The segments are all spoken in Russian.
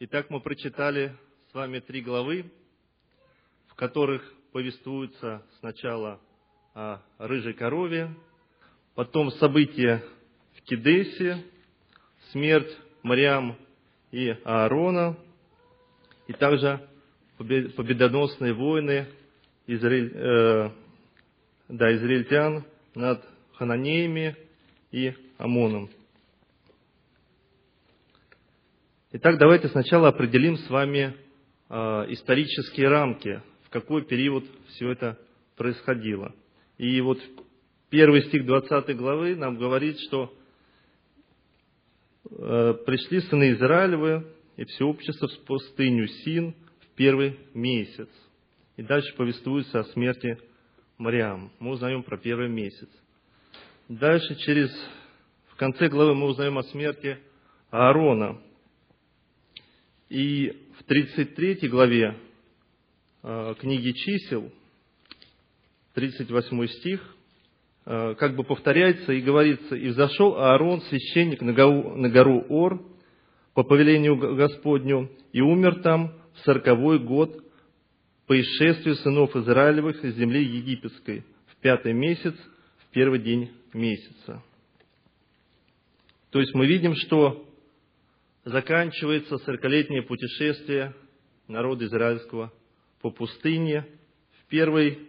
Итак, мы прочитали с вами три главы, в которых повествуется сначала о рыжей корове, потом события в Кедесе, смерть Мариам и Аарона, и также победоносные войны израиль, э, да, израильтян над Хананеями и Амоном. Итак, давайте сначала определим с вами э, исторические рамки, в какой период все это происходило. И вот первый стих 20 главы нам говорит, что э, пришли сыны Израилевы и все общество в пустыню Син в первый месяц. И дальше повествуется о смерти Мариам. Мы узнаем про первый месяц. Дальше через, в конце главы мы узнаем о смерти Аарона. И в 33 главе э, книги чисел, 38 стих, э, как бы повторяется и говорится, «И взошел Аарон, священник, на гору, Ор, по повелению Господню, и умер там в сороковой год по исшествию сынов Израилевых из земли египетской, в пятый месяц, в первый день месяца. То есть мы видим, что заканчивается сорокалетнее путешествие народа израильского по пустыне. В первый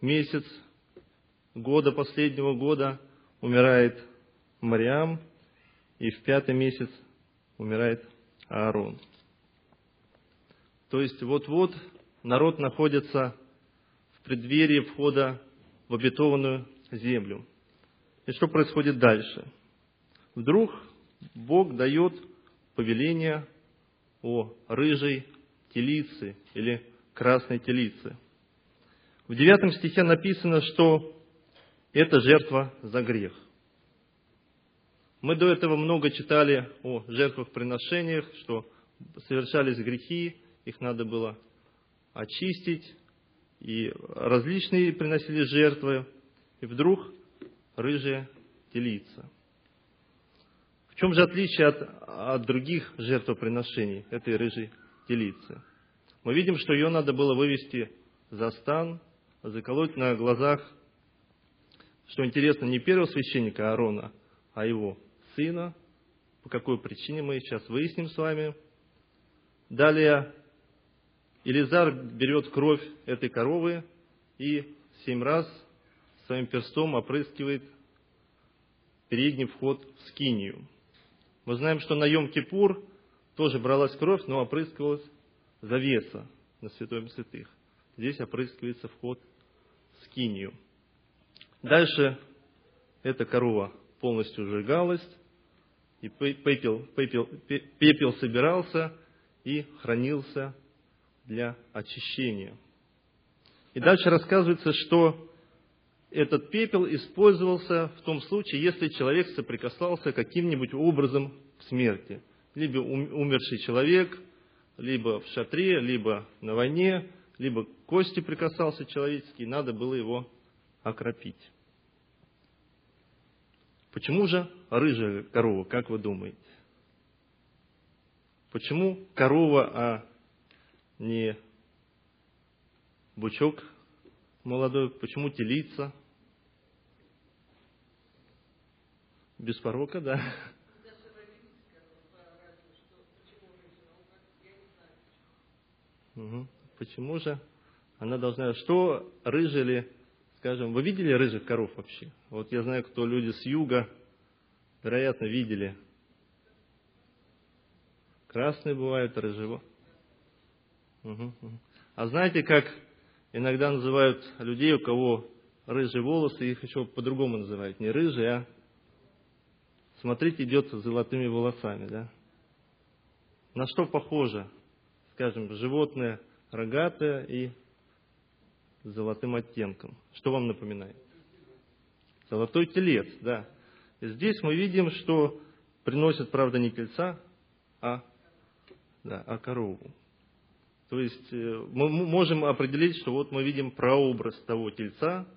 месяц года, последнего года, умирает Мариам, и в пятый месяц умирает Аарон. То есть вот-вот народ находится в преддверии входа в обетованную землю. И что происходит дальше? Вдруг Бог дает повеление о рыжей телице или красной телице. В девятом стихе написано, что это жертва за грех. Мы до этого много читали о жертвах приношениях, что совершались грехи, их надо было очистить, и различные приносили жертвы, и вдруг рыжая телица. Чем же отличие от, от других жертвоприношений этой рыжей телицы? Мы видим, что ее надо было вывести за стан, заколоть на глазах, что интересно, не первого священника Аарона, а его сына. По какой причине мы сейчас выясним с вами. Далее Илизар берет кровь этой коровы и семь раз своим перстом опрыскивает передний вход в скинию. Мы знаем, что на Йом-Кипур тоже бралась кровь, но опрыскивалась завеса на святом святых. Здесь опрыскивается вход в скинию. Дальше эта корова полностью сжигалась, и пепел, пепел, пепел собирался и хранился для очищения. И дальше рассказывается, что этот пепел использовался в том случае, если человек соприкасался каким-нибудь образом в смерти. Либо умерший человек, либо в шатре, либо на войне, либо к кости прикасался человеческий, надо было его окропить. Почему же рыжая корова, как вы думаете? Почему корова, а не бучок молодой, почему телица? Без порока, да. Почему же она должна... Что рыжили, скажем, вы видели рыжих коров вообще? Вот я знаю, кто люди с юга, вероятно, видели. Красные бывают, рыжего. Угу. А знаете, как иногда называют людей, у кого рыжие волосы, их еще по-другому называют. Не рыжие, а смотрите, идет с золотыми волосами, да? На что похоже? Скажем, животное рогатое и с золотым оттенком. Что вам напоминает? Золотой телец, да. Здесь мы видим, что приносят, правда, не тельца, а, да, а корову. То есть э, мы можем определить, что вот мы видим прообраз того тельца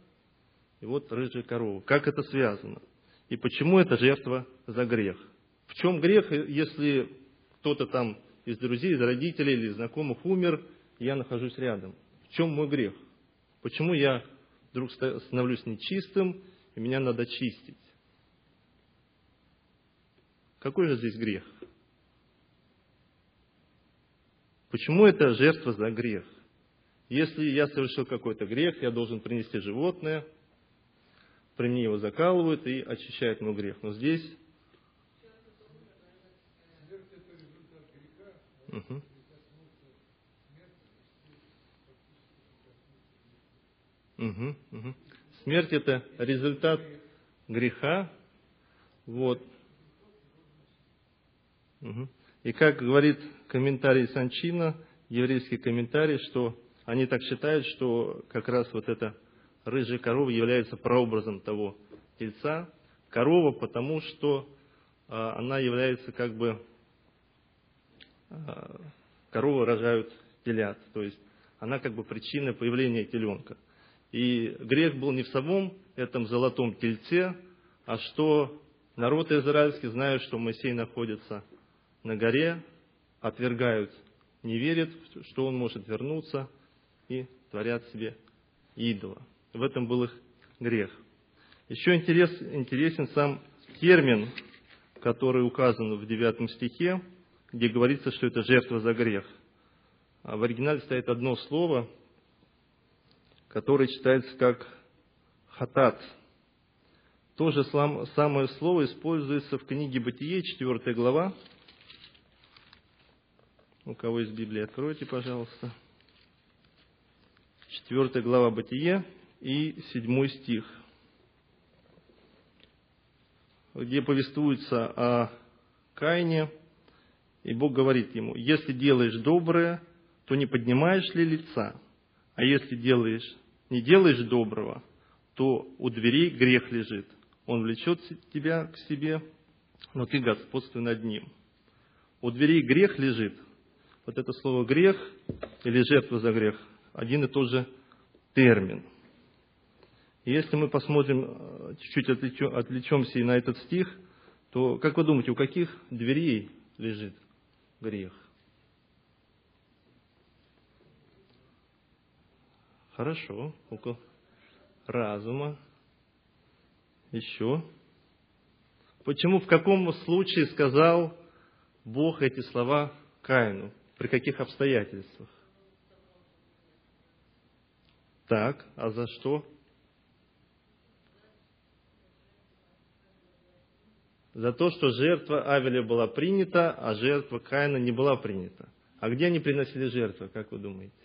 и вот рыжая корова. Как это связано? И почему это жертва за грех? В чем грех, если кто-то там из друзей, из родителей или знакомых умер, я нахожусь рядом. В чем мой грех? Почему я вдруг становлюсь нечистым, и меня надо чистить? Какой же здесь грех? Почему это жертва за грех? Если я совершил какой-то грех, я должен принести животное, при мне его закалывают и очищают мой грех. Но здесь... Смерть это результат греха. Вот. Угу. И как говорит комментарий Санчина, еврейский комментарий, что они так считают, что как раз вот эта рыжая корова является прообразом того тельца. Корова, потому что а, она является как бы... А, коровы рожают телят, то есть она как бы причина появления теленка. И грех был не в самом этом золотом тельце, а что народ израильский, зная, что Моисей находится на горе, отвергают, не верят, что он может вернуться – и творят себе идола. В этом был их грех. Еще интерес, интересен сам термин, который указан в девятом стихе, где говорится, что это жертва за грех. А в оригинале стоит одно слово, которое читается как хатат. То же самое слово используется в книге Бытие, 4 глава. У кого есть Библия, откройте, пожалуйста. 4 глава Бытие и 7 стих, где повествуется о Каине, и Бог говорит ему, если делаешь доброе, то не поднимаешь ли лица, а если делаешь, не делаешь доброго, то у дверей грех лежит. Он влечет тебя к себе, но ты господствуй над ним. У дверей грех лежит. Вот это слово грех или жертва за грех один и тот же термин. И если мы посмотрим, э, чуть-чуть отвлечемся и на этот стих, то, как вы думаете, у каких дверей лежит грех? Хорошо, около разума. Еще. Почему, в каком случае сказал Бог эти слова Каину? При каких обстоятельствах? Так, а за что? За то, что жертва Авеля была принята, а жертва Каина не была принята. А где они приносили жертвы, как вы думаете?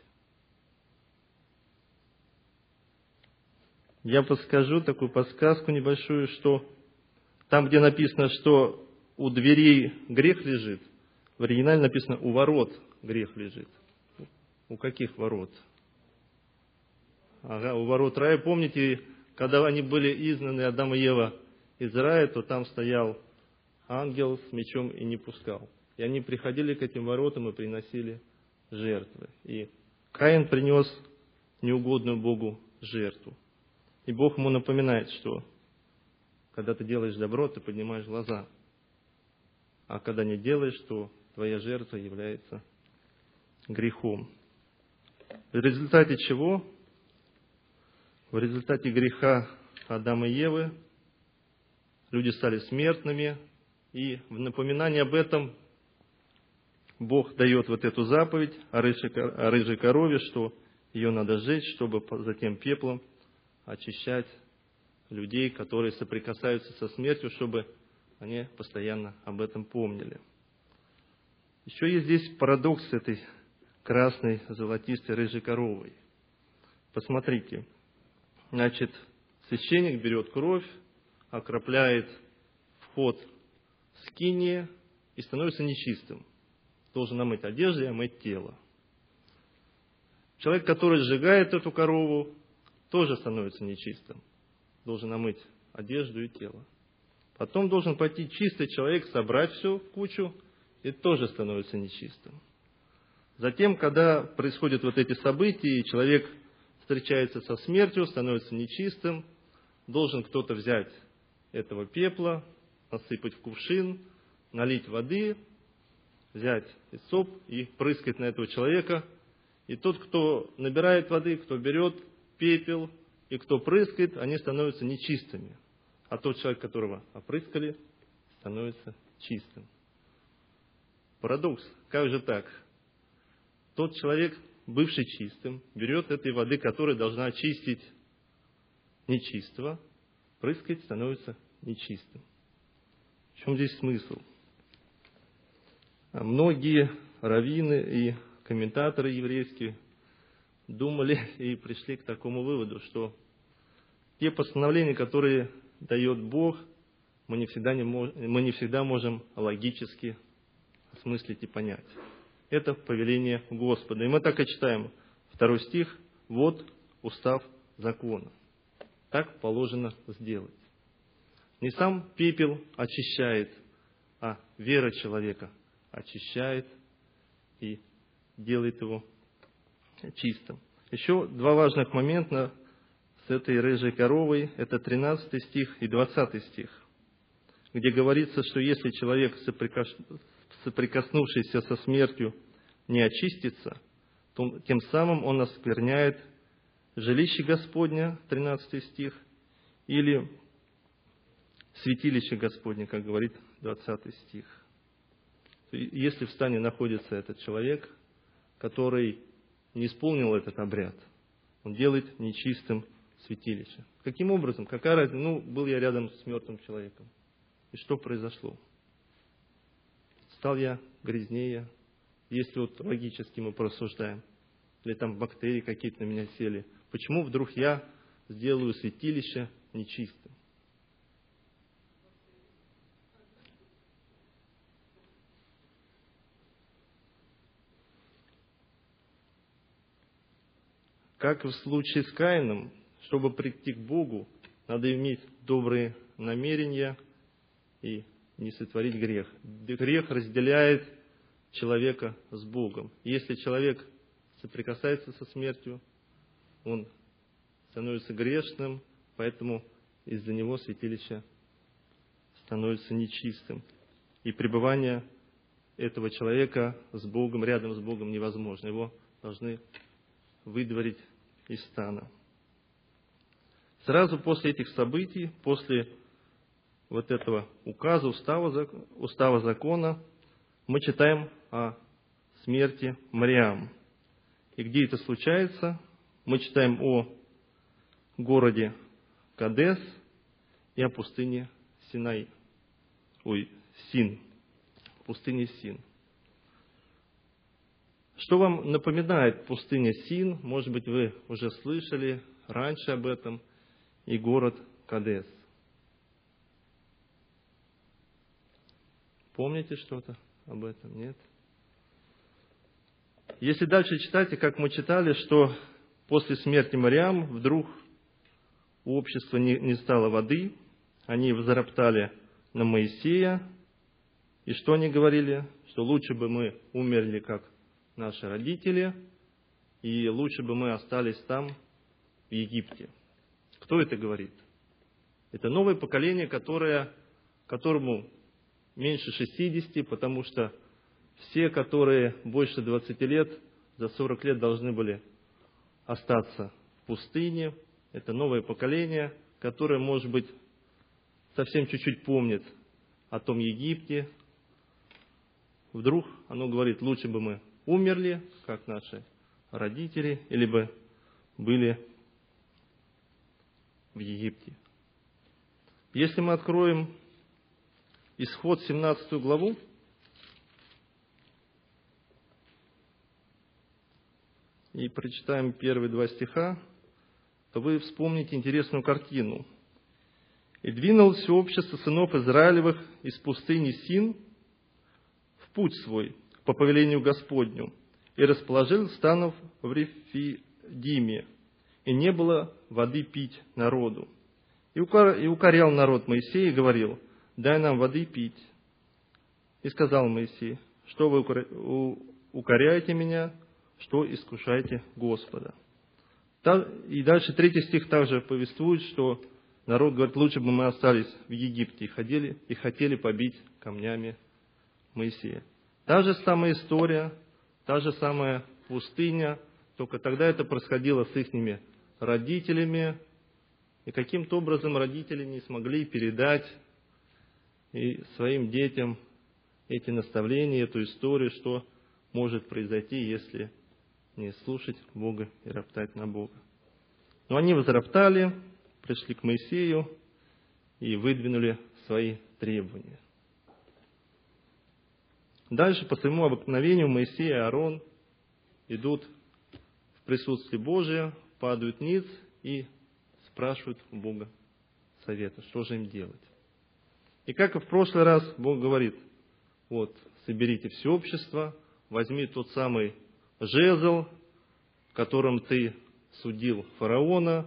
Я подскажу такую подсказку небольшую, что там, где написано, что у дверей грех лежит, в оригинале написано, у ворот грех лежит. У каких ворот? ага, у ворот рая. Помните, когда они были изгнаны, Адам и Ева из рая, то там стоял ангел с мечом и не пускал. И они приходили к этим воротам и приносили жертвы. И Каин принес неугодную Богу жертву. И Бог ему напоминает, что когда ты делаешь добро, ты поднимаешь глаза. А когда не делаешь, то твоя жертва является грехом. В результате чего в результате греха Адама и Евы люди стали смертными, и в напоминание об этом Бог дает вот эту заповедь о рыжей, о рыжей корове, что ее надо сжечь, чтобы затем пеплом очищать людей, которые соприкасаются со смертью, чтобы они постоянно об этом помнили. Еще есть здесь парадокс этой красной, золотистой, рыжей коровой. Посмотрите, Значит, священник берет кровь, окропляет вход скинии и становится нечистым. Должен намыть одежду и омыть тело. Человек, который сжигает эту корову, тоже становится нечистым. Должен намыть одежду и тело. Потом должен пойти чистый человек, собрать все в кучу, и тоже становится нечистым. Затем, когда происходят вот эти события, и человек встречается со смертью, становится нечистым, должен кто-то взять этого пепла, насыпать в кувшин, налить воды, взять соп и прыскать на этого человека. И тот, кто набирает воды, кто берет пепел и кто прыскает, они становятся нечистыми. А тот человек, которого опрыскали, становится чистым. Парадокс. Как же так? Тот человек, бывший чистым, берет этой воды, которая должна очистить нечистого, прыскать становится нечистым. В чем здесь смысл? А многие раввины и комментаторы еврейские думали и пришли к такому выводу, что те постановления, которые дает Бог, мы не всегда, не мож, мы не всегда можем логически осмыслить и понять. Это повеление Господа. И мы так и читаем. Второй стих. Вот устав закона. Так положено сделать. Не сам пепел очищает, а вера человека очищает и делает его чистым. Еще два важных момента с этой рыжей коровой. Это 13 стих и 20 стих, где говорится, что если человек, соприкоснувшийся со смертью, не очистится, то тем самым он оскверняет жилище Господня, 13 стих, или святилище Господне, как говорит 20 стих. Если в стане находится этот человек, который не исполнил этот обряд, он делает нечистым святилище. Каким образом? Какая разница? Ну, был я рядом с мертвым человеком. И что произошло? Стал я грязнее, если вот логически мы просуждаем, или там бактерии какие-то на меня сели. Почему вдруг я сделаю святилище нечистым? Как в случае с Каином, чтобы прийти к Богу, надо иметь добрые намерения и не сотворить грех. Грех разделяет человека с Богом. Если человек соприкасается со смертью, он становится грешным, поэтому из-за него святилище становится нечистым. И пребывание этого человека с Богом, рядом с Богом невозможно. Его должны выдворить из стана. Сразу после этих событий, после вот этого указа, устава, устава закона, мы читаем о смерти Мариам. И где это случается? Мы читаем о городе Кадес и о пустыне Синай. Ой, Син. Пустыне Син. Что вам напоминает пустыня Син? Может быть, вы уже слышали раньше об этом. И город Кадес. Помните что-то об этом? Нет? Если дальше читайте, как мы читали, что после смерти Мариам вдруг у общества не, не стало воды, они возроптали на Моисея, и что они говорили? Что лучше бы мы умерли, как наши родители, и лучше бы мы остались там, в Египте. Кто это говорит? Это новое поколение, которое, которому меньше 60, потому что все, которые больше 20 лет, за 40 лет должны были остаться в пустыне. Это новое поколение, которое, может быть, совсем чуть-чуть помнит о том Египте. Вдруг оно говорит, лучше бы мы умерли, как наши родители, или бы были в Египте. Если мы откроем исход 17 главу, и прочитаем первые два стиха, то вы вспомните интересную картину. «И двинулось общество сынов Израилевых из пустыни Син в путь свой, по повелению Господню, и расположил станов в Рефидиме, и не было воды пить народу. И укорял народ Моисея и говорил, дай нам воды пить. И сказал Моисей, что вы укоряете меня, что искушаете Господа. И дальше третий стих также повествует, что народ говорит, лучше бы мы остались в Египте и ходили и хотели побить камнями Моисея. Та же самая история, та же самая пустыня, только тогда это происходило с их родителями, и каким-то образом родители не смогли передать и своим детям эти наставления, эту историю, что может произойти, если не слушать Бога и роптать на Бога. Но они возроптали, пришли к Моисею и выдвинули свои требования. Дальше, по своему обыкновению, Моисей и Аарон идут в присутствие Божие, падают ниц и спрашивают у Бога совета, что же им делать. И как и в прошлый раз, Бог говорит, вот, соберите все общество, возьми тот самый жезл, которым ты судил фараона,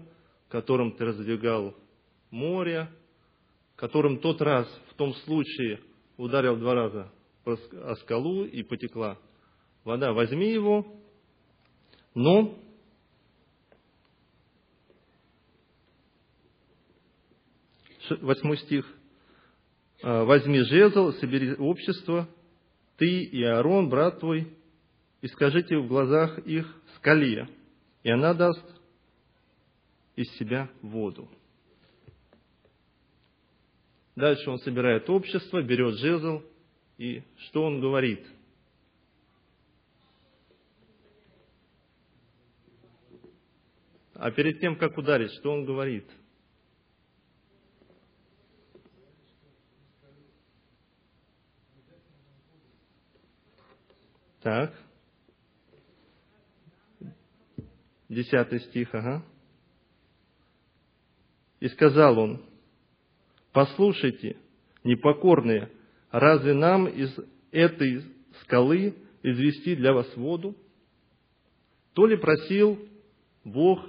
которым ты раздвигал море, которым тот раз в том случае ударил два раза о скалу и потекла вода. Возьми его, но восьмой стих. «А, возьми жезл, собери общество, ты и Аарон, брат твой, и скажите в глазах их скале, и она даст из себя воду. Дальше он собирает общество, берет жезл, и что он говорит? А перед тем, как ударить, что он говорит? 10 стих, ага. И сказал он, послушайте, непокорные, разве нам из этой скалы извести для вас воду? То ли просил Бог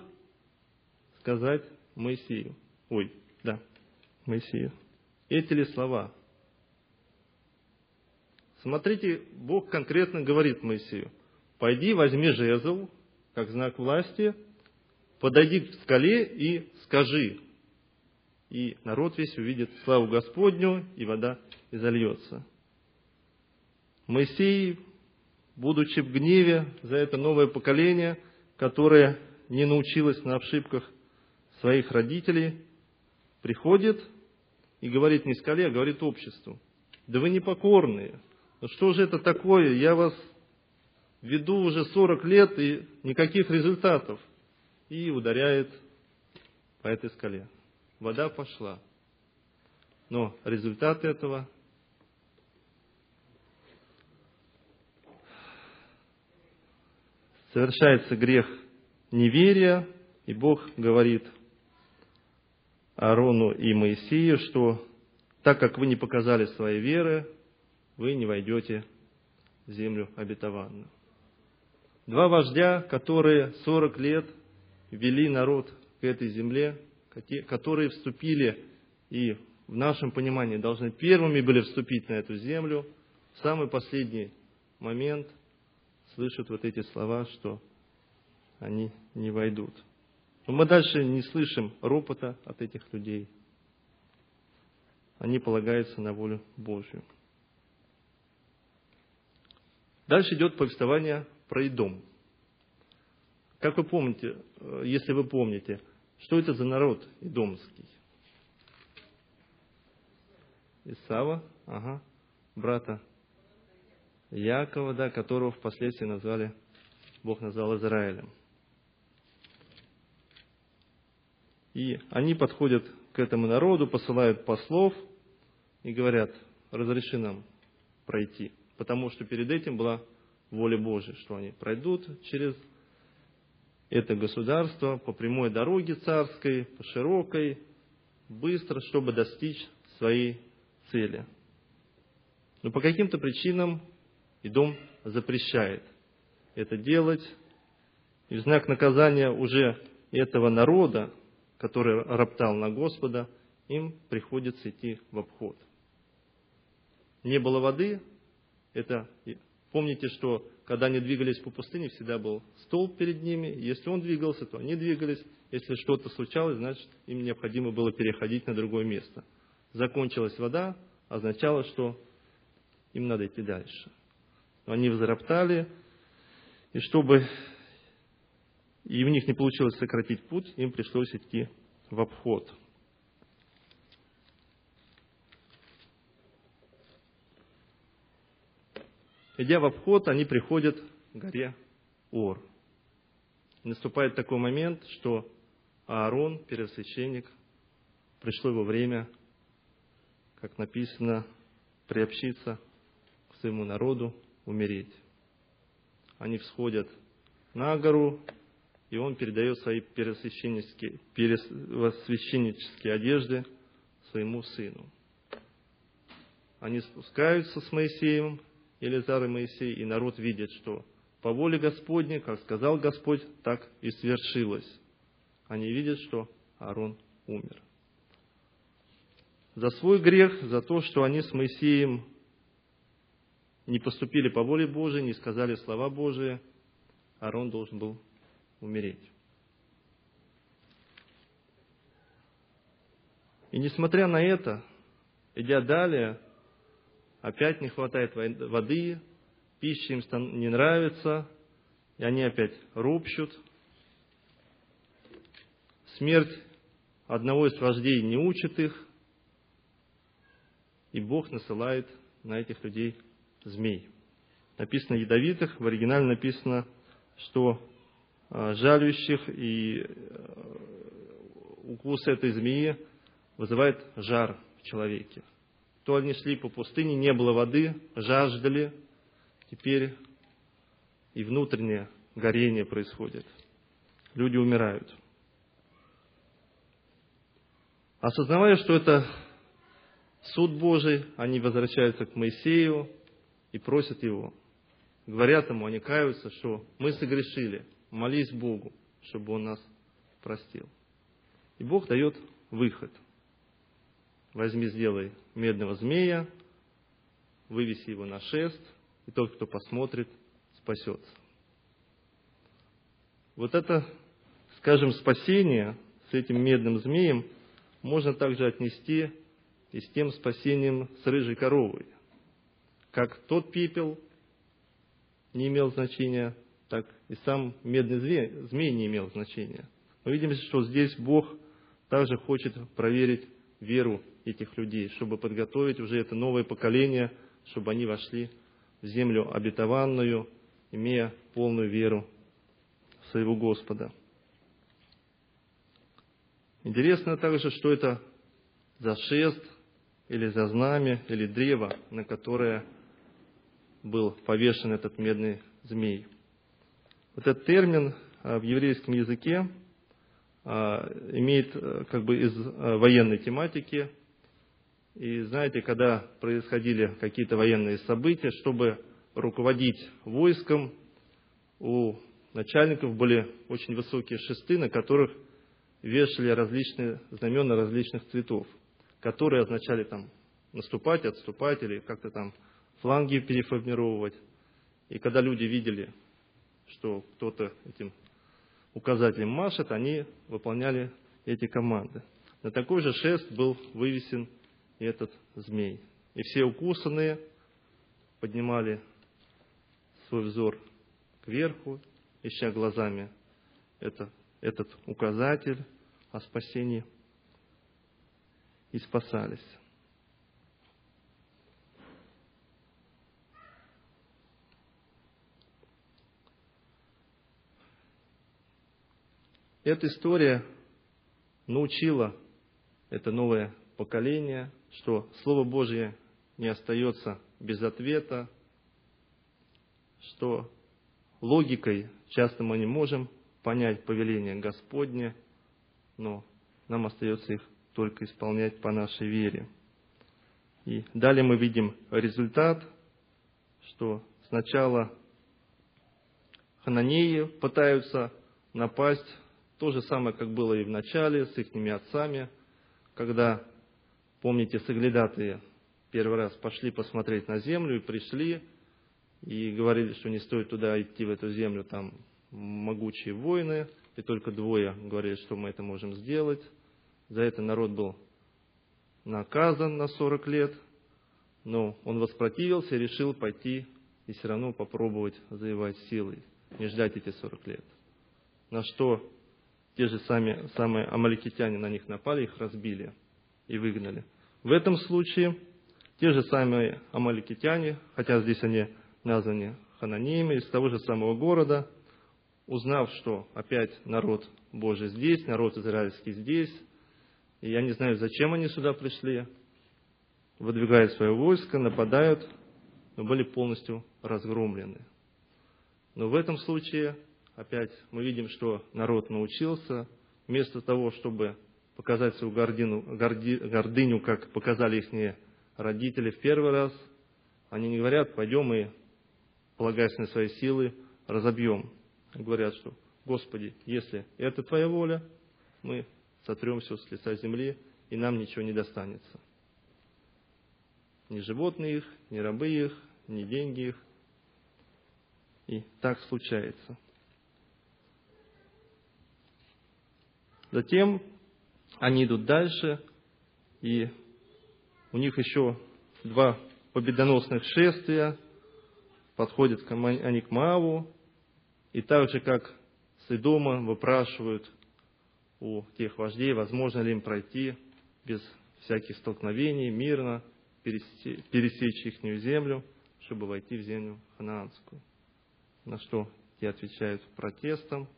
сказать Моисею, ой, да, Моисею, эти ли слова? Смотрите, Бог конкретно говорит Моисею, пойди возьми жезл, как знак власти, подойди к скале и скажи, и народ весь увидит славу Господню, и вода изольется. Моисей, будучи в гневе за это новое поколение, которое не научилось на ошибках своих родителей, приходит и говорит не скале, а говорит обществу. Да вы непокорные. Ну что же это такое? Я вас веду уже 40 лет и никаких результатов. И ударяет по этой скале вода пошла. Но результат этого совершается грех неверия, и Бог говорит Аарону и Моисею, что так как вы не показали своей веры, вы не войдете в землю обетованную. Два вождя, которые 40 лет вели народ к этой земле, которые вступили и в нашем понимании должны первыми были вступить на эту землю, в самый последний момент слышат вот эти слова, что они не войдут. Но мы дальше не слышим ропота от этих людей. Они полагаются на волю Божью. Дальше идет повествование про Идом. Как вы помните, э, если вы помните, что это за народ идомский? Исава, ага, брата Якова, да, которого впоследствии назвали, Бог назвал Израилем. И они подходят к этому народу, посылают послов и говорят, разреши нам пройти. Потому что перед этим была воля Божия, что они пройдут через это государство по прямой дороге царской, по широкой, быстро, чтобы достичь своей цели. Но по каким-то причинам Идом запрещает это делать. И в знак наказания уже этого народа, который роптал на Господа, им приходится идти в обход. Не было воды, это помните, что когда они двигались по пустыне, всегда был столб перед ними. Если он двигался, то они двигались. Если что-то случалось, значит, им необходимо было переходить на другое место. Закончилась вода, означало, что им надо идти дальше. Но они возроптали, и чтобы и у них не получилось сократить путь, им пришлось идти в обход. Идя в обход, они приходят к горе Ор. Наступает такой момент, что Аарон, первосвященник, пришло его время, как написано, приобщиться к своему народу, умереть. Они всходят на гору, и он передает свои первосвященнические, первосвященнические одежды своему сыну. Они спускаются с Моисеем, Елизар и Моисей, и народ видит, что по воле Господней, как сказал Господь, так и свершилось. Они видят, что Аарон умер. За свой грех, за то, что они с Моисеем не поступили по воле Божией, не сказали слова Божии, Аарон должен был умереть. И несмотря на это, идя далее, опять не хватает воды, пища им не нравится, и они опять ропщут. Смерть одного из вождей не учит их, и Бог насылает на этих людей змей. Написано ядовитых, в оригинале написано, что а, жалющих, и э, укус этой змеи вызывает жар в человеке. То они шли по пустыне, не было воды, жаждали, теперь и внутреннее горение происходит. Люди умирают. Осознавая, что это суд Божий, они возвращаются к Моисею и просят его. Говорят ему, они каются, что мы согрешили – молись Богу, чтобы Он нас простил. И Бог дает выход. Возьми, сделай медного змея, вывеси его на шест, и тот, кто посмотрит, спасется. Вот это, скажем, спасение с этим медным змеем можно также отнести и с тем спасением с рыжей коровой. Как тот пепел не имел значения, так и сам медный змей, змей не имел значения. Мы видим, что здесь Бог также хочет проверить веру этих людей, чтобы подготовить уже это новое поколение, чтобы они вошли в землю обетованную, имея полную веру в своего Господа. Интересно также, что это за шест, или за знамя, или древо, на которое был повешен этот медный змей – этот термин а, в еврейском языке а, имеет э, как бы из военной тематики. И знаете, когда происходили какие-то военные события, чтобы руководить войском, у начальников были очень высокие шесты, на которых вешали различные знамена различных цветов, которые означали там наступать, отступать или как-то там фланги переформировать. И когда люди видели что кто-то этим указателем машет, они выполняли эти команды. На такой же шест был вывесен этот змей. И все укусанные поднимали свой взор кверху, ища глазами это, этот указатель о спасении, и спасались. Эта история научила это новое поколение, что Слово Божье не остается без ответа, что логикой часто мы не можем понять повеление Господне, но нам остается их только исполнять по нашей вере. И далее мы видим результат, что сначала хананеи пытаются напасть то же самое, как было и в начале с их отцами, когда, помните, соглядатые первый раз пошли посмотреть на землю и пришли, и говорили, что не стоит туда идти, в эту землю, там могучие воины, и только двое говорили, что мы это можем сделать. За это народ был наказан на 40 лет, но он воспротивился и решил пойти и все равно попробовать завоевать силой, не ждать эти 40 лет. На что те же сами, самые амаликитяне на них напали, их разбили и выгнали. В этом случае те же самые амаликитяне, хотя здесь они названы хананеями, из того же самого города, узнав, что опять народ Божий здесь, народ израильский здесь, и я не знаю, зачем они сюда пришли, выдвигают свое войско, нападают, но были полностью разгромлены. Но в этом случае опять мы видим, что народ научился, вместо того, чтобы показать свою гордину, горди, гордыню, как показали их родители в первый раз, они не говорят, пойдем и, полагаясь на свои силы, разобьем. Говорят, что, Господи, если это Твоя воля, мы сотрем все с лица земли, и нам ничего не достанется. Ни животные их, ни рабы их, ни деньги их. И так случается. Затем они идут дальше, и у них еще два победоносных шествия, подходят они к Мааву, и так же, как с Идома, выпрашивают у тех вождей, возможно ли им пройти без всяких столкновений, мирно, пересечь их землю, чтобы войти в землю ханаанскую. На что те отвечают протестом.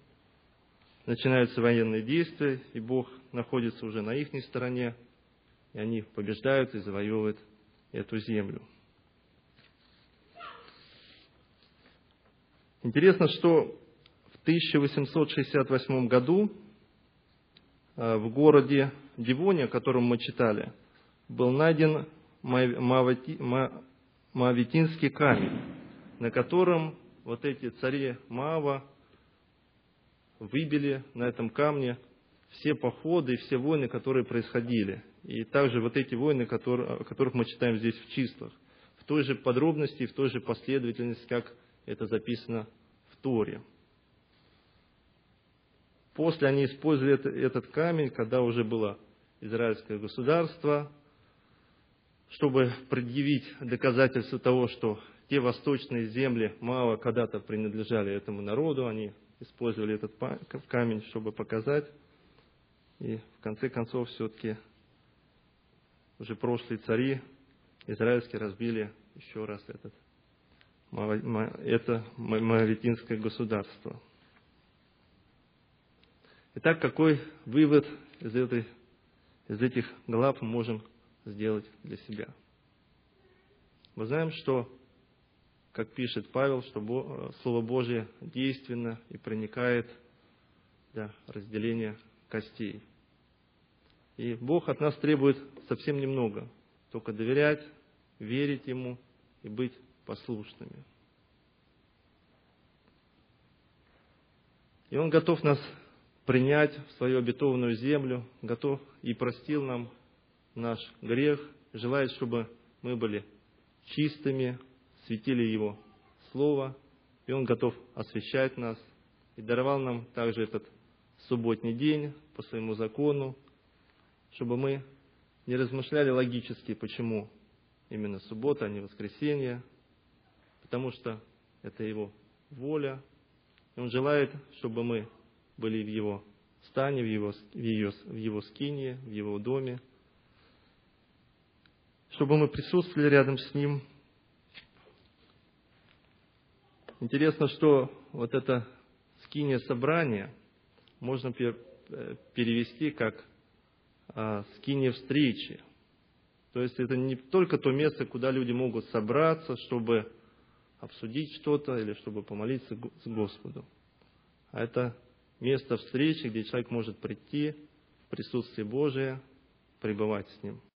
Начинаются военные действия, и Бог находится уже на их стороне, и они побеждают и завоевывают эту землю. Интересно, что в 1868 году э, в городе Дивоне, о котором мы читали, был найден Моавитинский камень, на котором вот эти цари Маава выбили на этом камне все походы и все войны, которые происходили. И также вот эти войны, которые, о которых мы читаем здесь в числах, в той же подробности, в той же последовательности, как это записано в Торе. После они использовали это, этот камень, когда уже было израильское государство, чтобы предъявить доказательства того, что те восточные земли мало когда-то принадлежали этому народу, они использовали этот камень, чтобы показать. И в конце концов все-таки уже прошлые цари израильские разбили еще раз этот, это Моавитинское государство. Итак, какой вывод из, этой, из этих глав мы можем сделать для себя? Мы знаем, что, как пишет Павел, что Слово Божье действенно и проникает для разделения костей. И Бог от нас требует совсем немного, только доверять, верить Ему и быть послушными. И Он готов нас принять в свою обетованную землю, готов и простил нам наш грех, желает, чтобы мы были чистыми, светили Его Слово, и Он готов освящать нас, и даровал нам также этот субботний день по своему закону, чтобы мы не размышляли логически, почему именно суббота, а не воскресенье, потому что это Его воля. И Он желает, чтобы мы были в Его стане, в Его, в его, в его скине, в Его доме, чтобы мы присутствовали рядом с Ним. Интересно, что вот это скиния собрания можно э, перевести как а, скиния встречи. То есть это не только то место, куда люди могут собраться, чтобы обсудить что-то или чтобы помолиться с Господу. А это место встречи, где человек может прийти в присутствие Божие, пребывать с Ним.